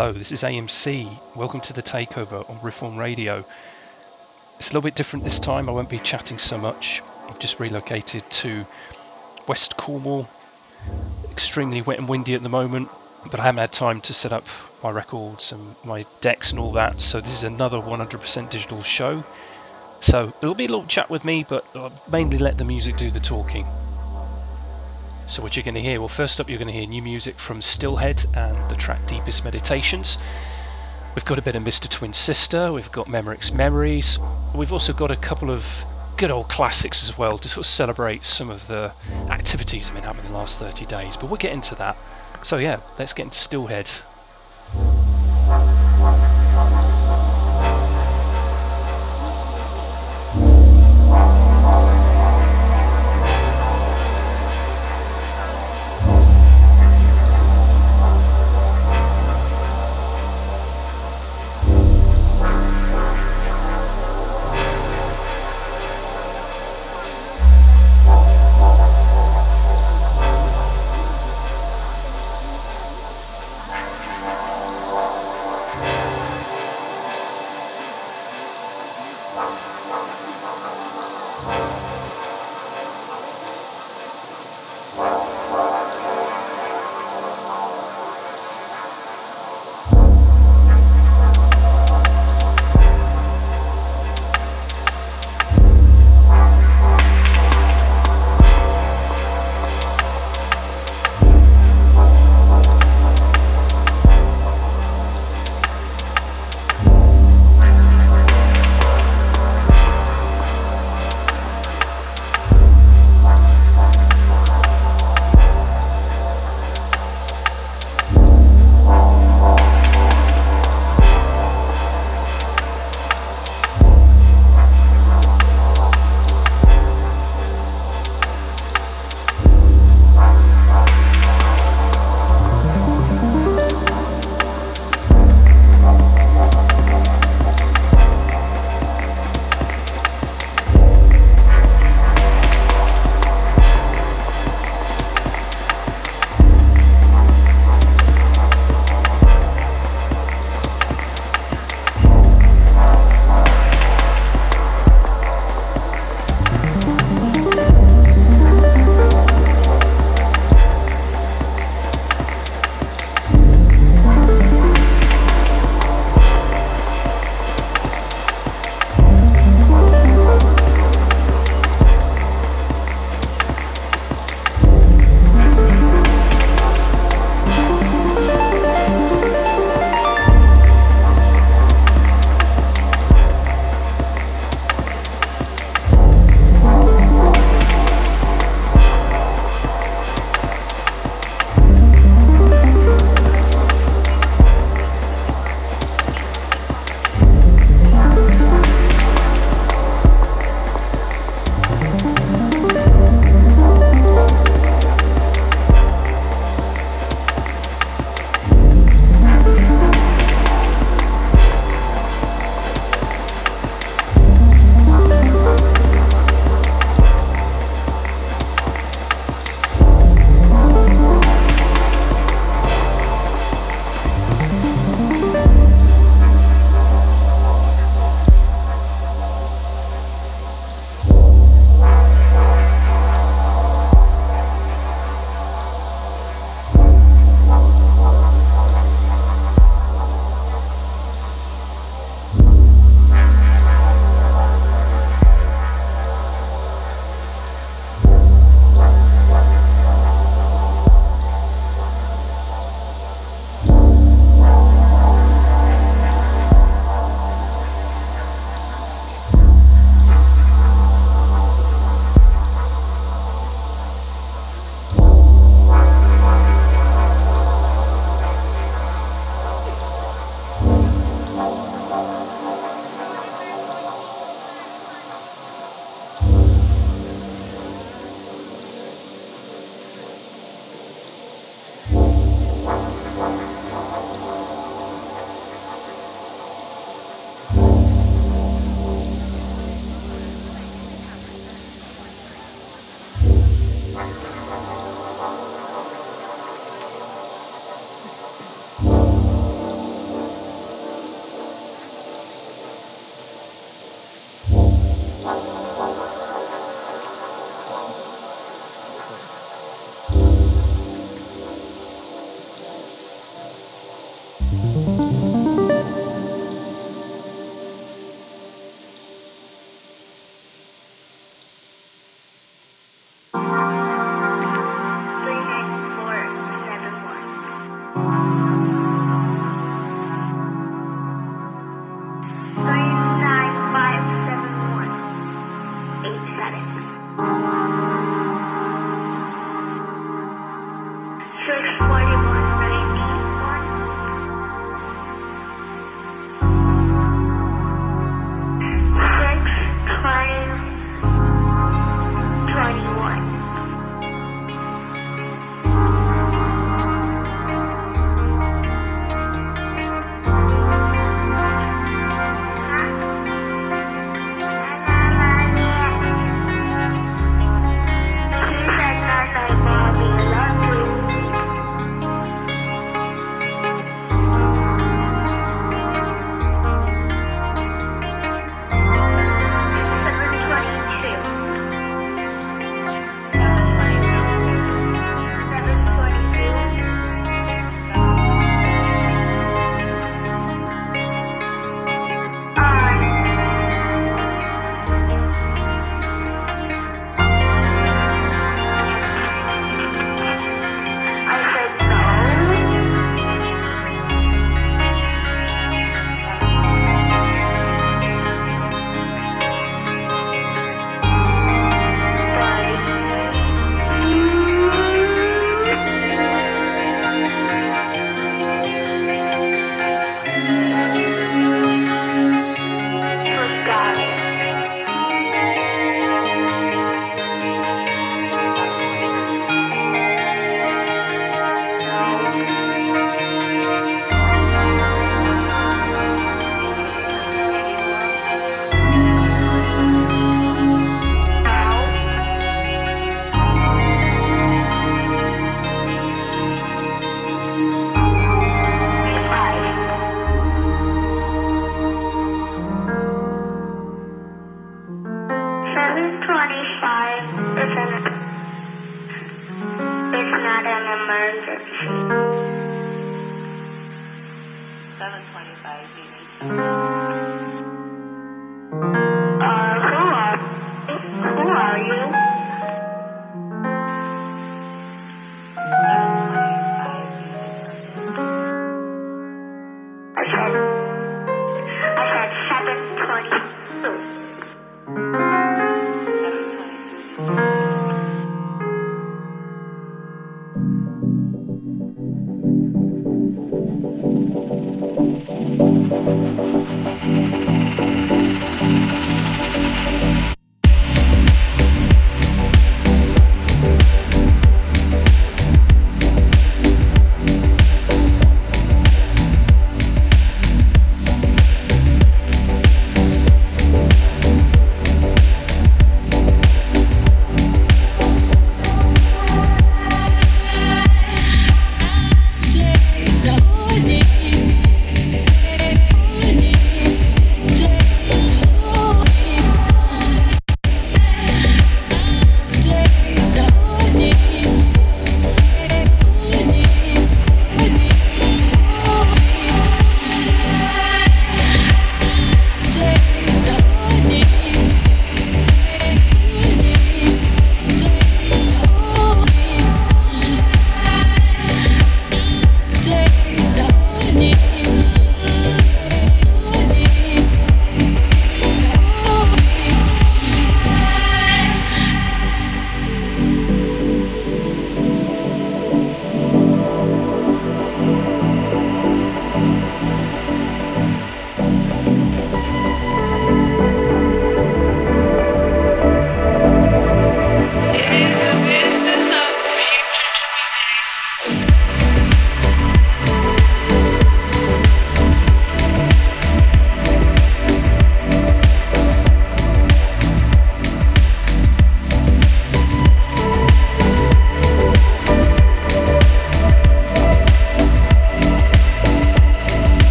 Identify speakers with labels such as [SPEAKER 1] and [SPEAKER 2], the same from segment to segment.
[SPEAKER 1] Hello, this is AMC. Welcome to the takeover on Reform Radio. It's a little bit different this time. I won't be chatting so much. I've just relocated to West Cornwall. Extremely wet and windy at the moment, but I haven't had time to set up my records and my decks and all that. So this is another 100% digital show. So there'll be a little chat with me, but I'll mainly let the music do the talking. So what you're going to hear, well first up you're going to hear new music from Stillhead and the track Deepest Meditations. We've got a bit of Mr. Twin Sister, we've got Memeric's Memories, we've also got a couple of good old classics as well to sort of celebrate some of the activities that have been happening in the last 30 days, but we'll get into that. So yeah, let's get into Stillhead.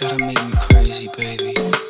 [SPEAKER 2] My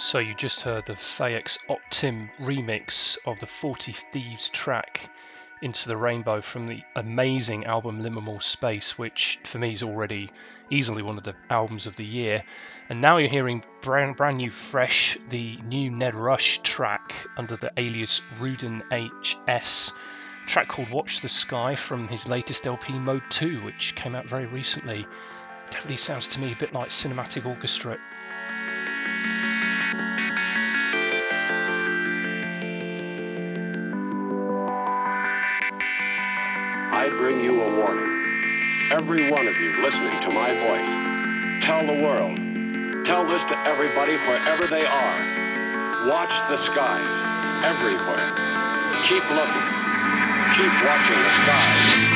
[SPEAKER 1] So you just heard the Fayex Optim remix of the 40 Thieves track into the Rainbow from the amazing album Liminal Space, which for me is already easily one of the albums of the year. And now you're hearing brand, brand new, fresh, the new Ned Rush track under the alias Rudin HS, track called Watch the Sky from his latest LP Mode 2, which came out very recently. Definitely sounds to me a bit like Cinematic Orchestra
[SPEAKER 3] Every one of you listening to my voice, tell the world, tell this to everybody wherever they are. Watch the skies, everywhere. Keep looking. Keep watching the skies.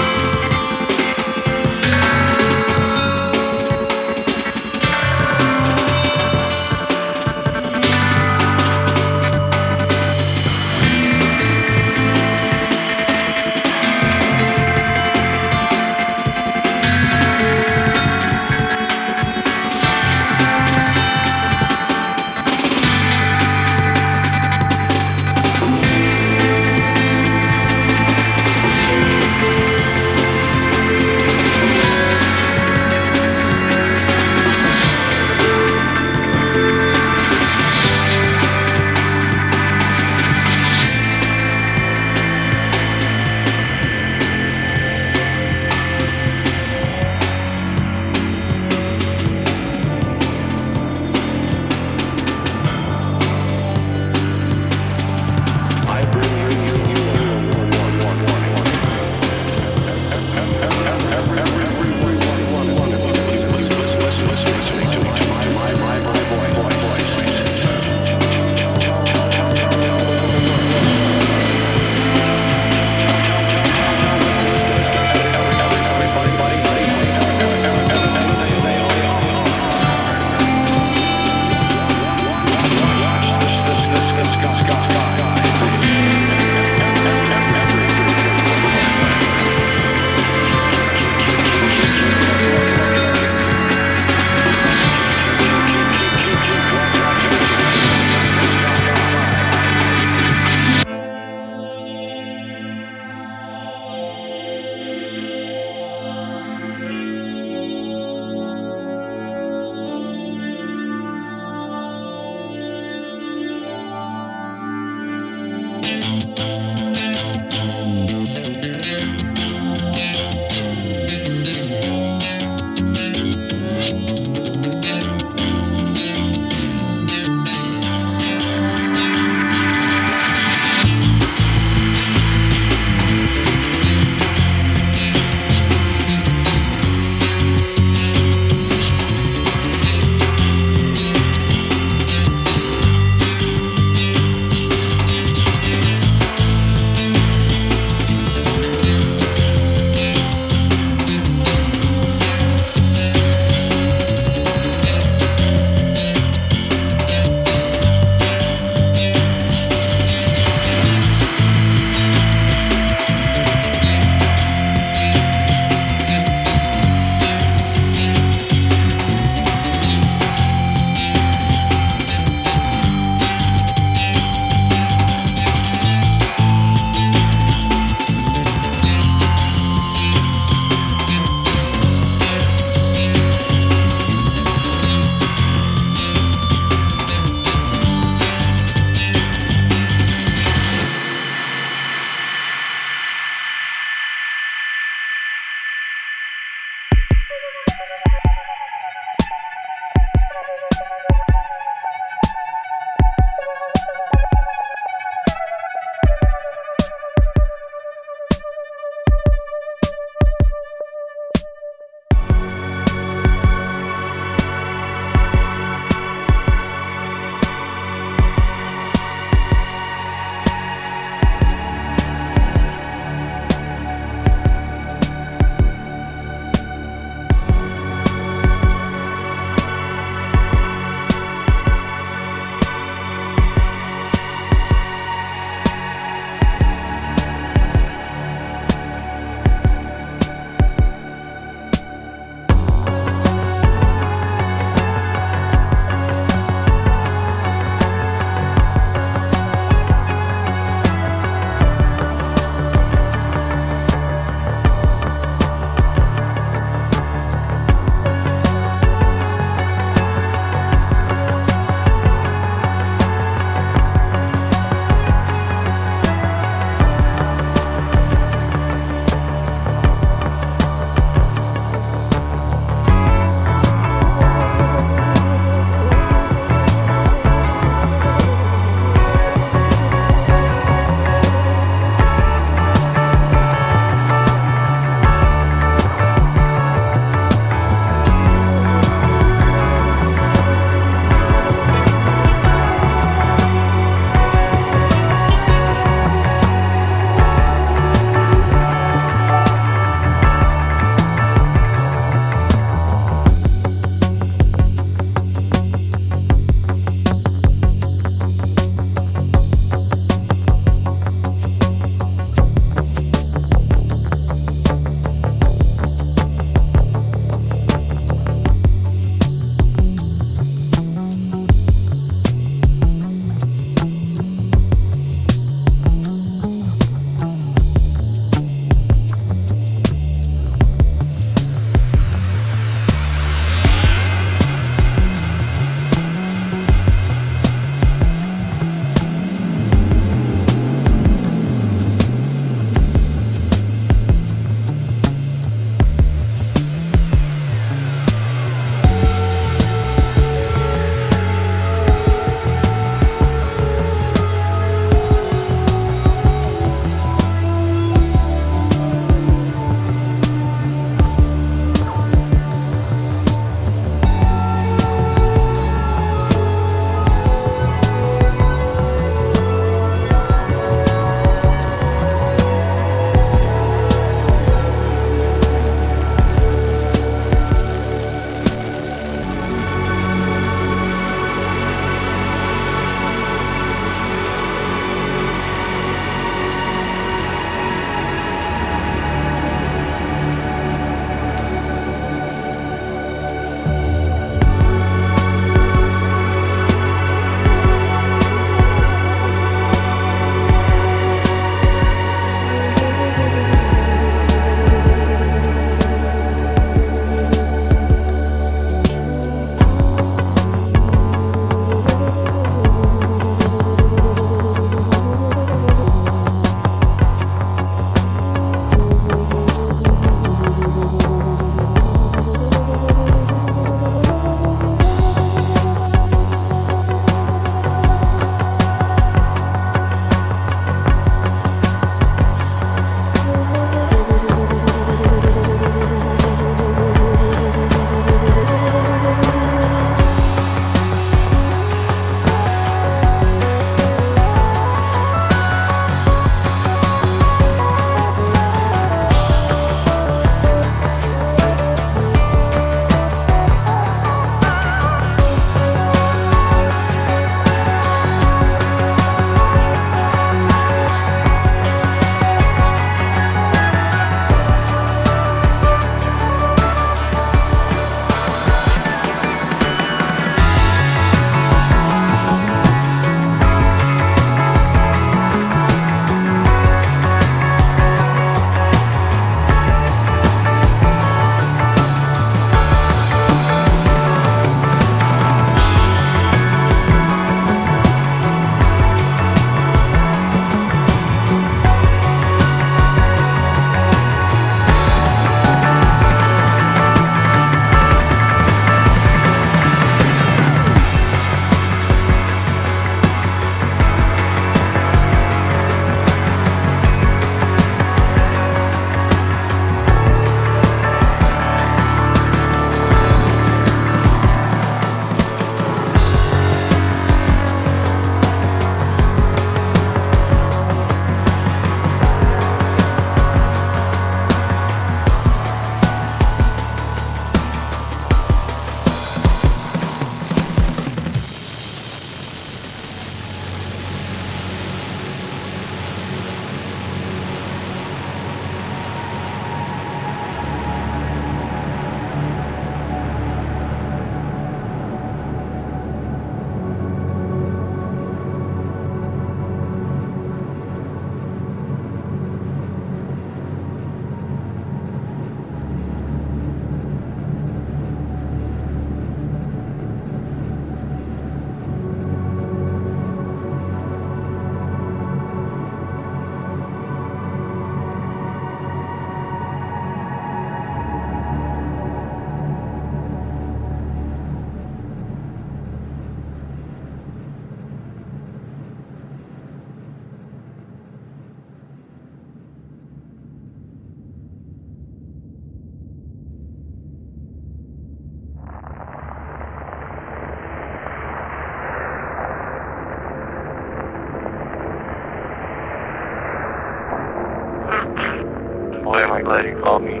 [SPEAKER 4] Called me.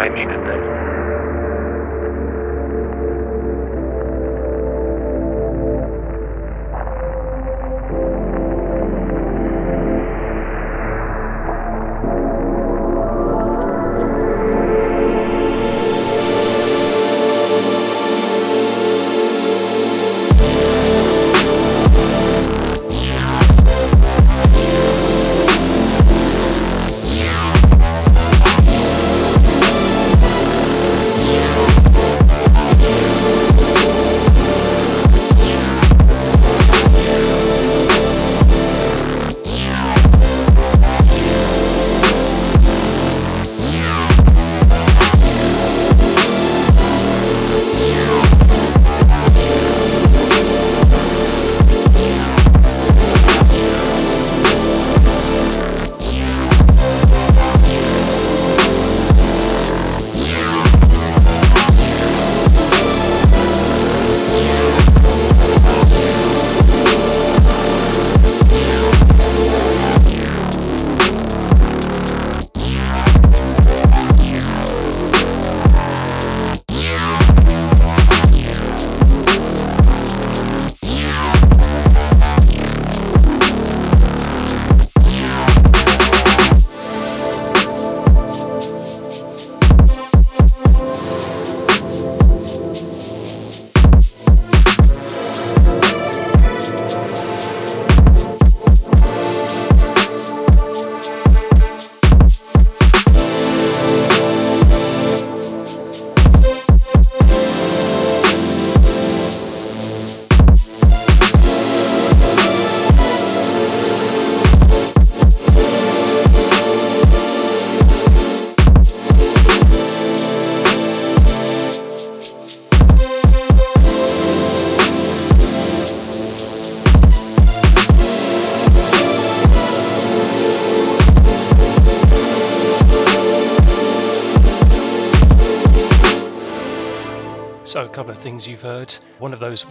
[SPEAKER 4] I needed this.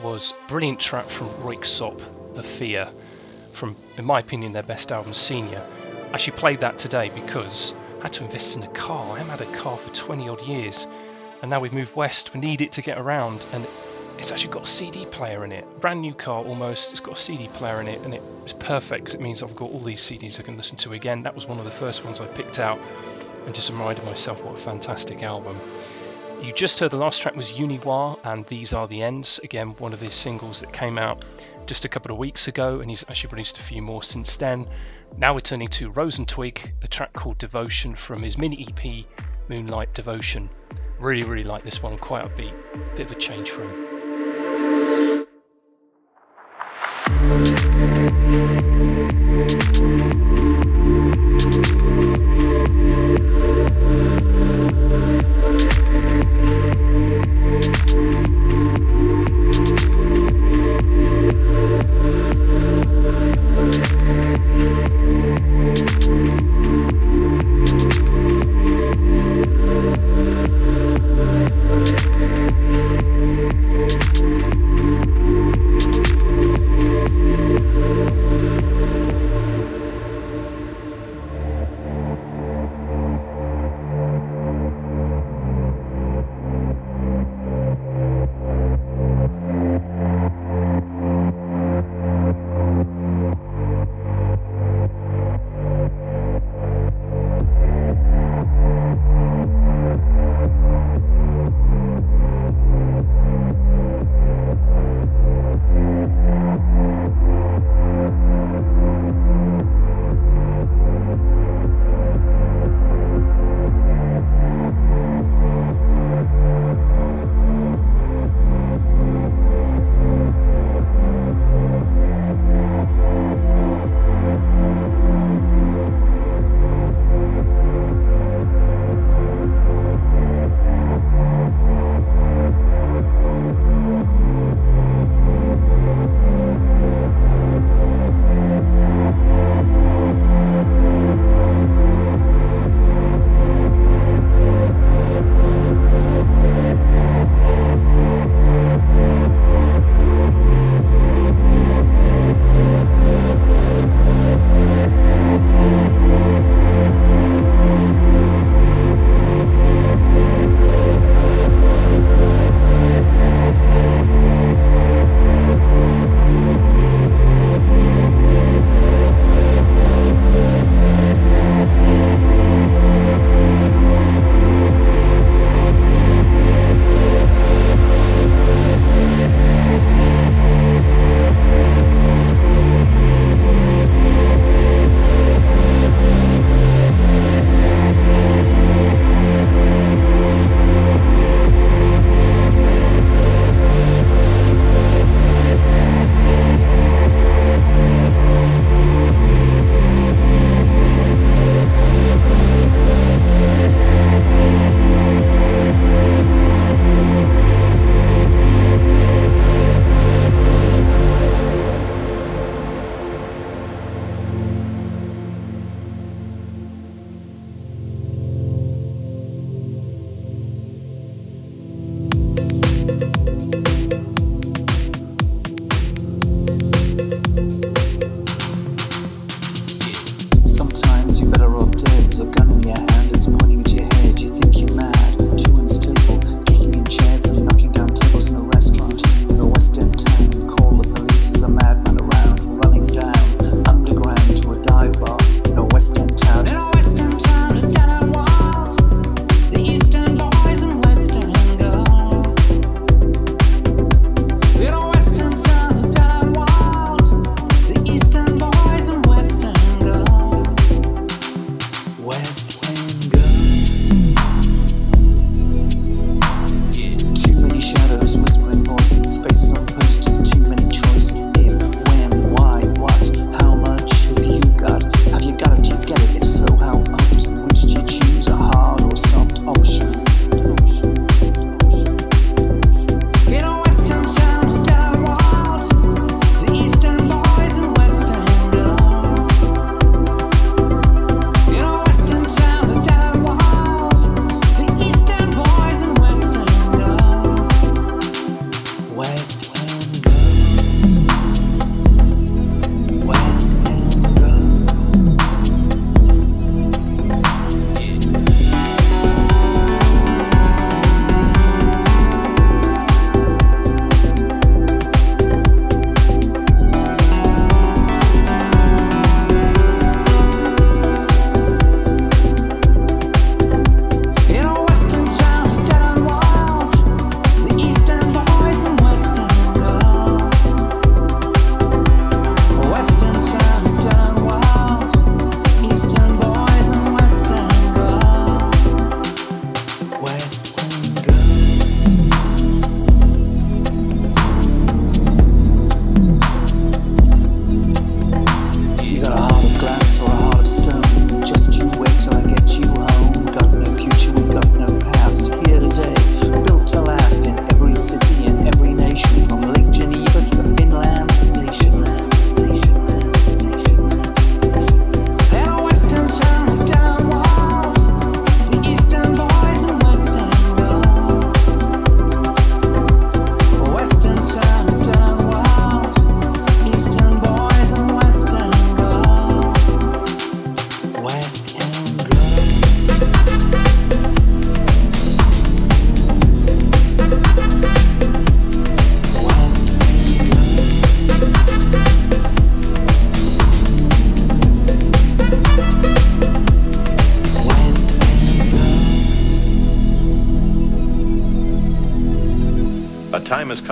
[SPEAKER 1] Was brilliant track from Röyksopp, The Fear, from, in my opinion, their best album, Senior. I actually played that today because I had to invest in a car. I haven't had a car for 20 odd years, and now we've moved west. We need it to get around, and it's actually got a CD player in it. Brand new car almost. It's got a CD player in it, and it's perfect because it means I've got all these CDs I can listen to again. That was one of the first ones I picked out, and just reminded myself what a fantastic album. You just heard the last track was Uninoir, and These Are the Ends. Again, one of his singles that came out just a couple of weeks ago, and he's actually released a few more since then. Now we're turning to Rose and Twig, a track called Devotion from his mini EP Moonlight Devotion. Really, really like this one, quite upbeat. Bit of a change for him.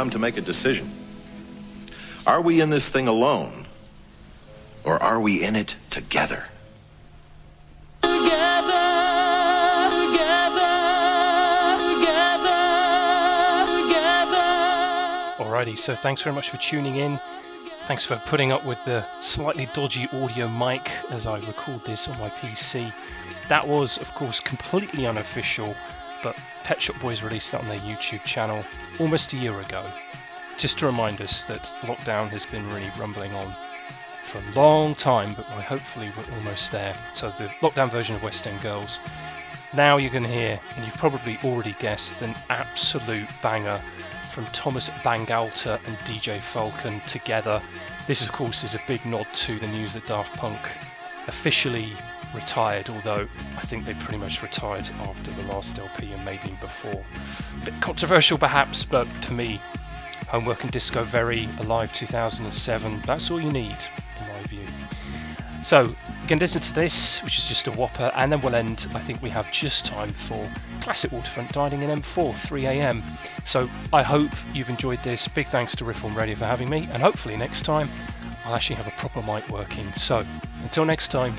[SPEAKER 5] Come to make a decision. Are we in this thing alone? Or are we in it together?
[SPEAKER 1] Alrighty, so thanks very much for tuning in. Thanks for putting up with the slightly dodgy audio mic as I record this on my PC. That was, of course, completely unofficial, but Pet Shop Boys released that on their YouTube channel almost a year ago. Just to remind us that lockdown has been really rumbling on for a long time, but hopefully we're almost there. So the lockdown version of West End Girls. Now you can hear, and you've probably already guessed, an absolute banger from Thomas Bangalter and DJ Falcon together. This, of course, is a big nod to the news that Daft Punk officially retired, although I think they pretty much retired after the last LP and maybe before. A bit controversial, perhaps, but for me, Homework and Discovery Alive 2007, that's all you need, in my view. So, we can listen to this, which is just a whopper, and then we'll end. I think we have just time for classic waterfront dining in M4, 3 a.m. So, I hope you've enjoyed this. Big thanks to Reform Radio for having me, and hopefully next time I'll actually have a proper mic working. So, until next time.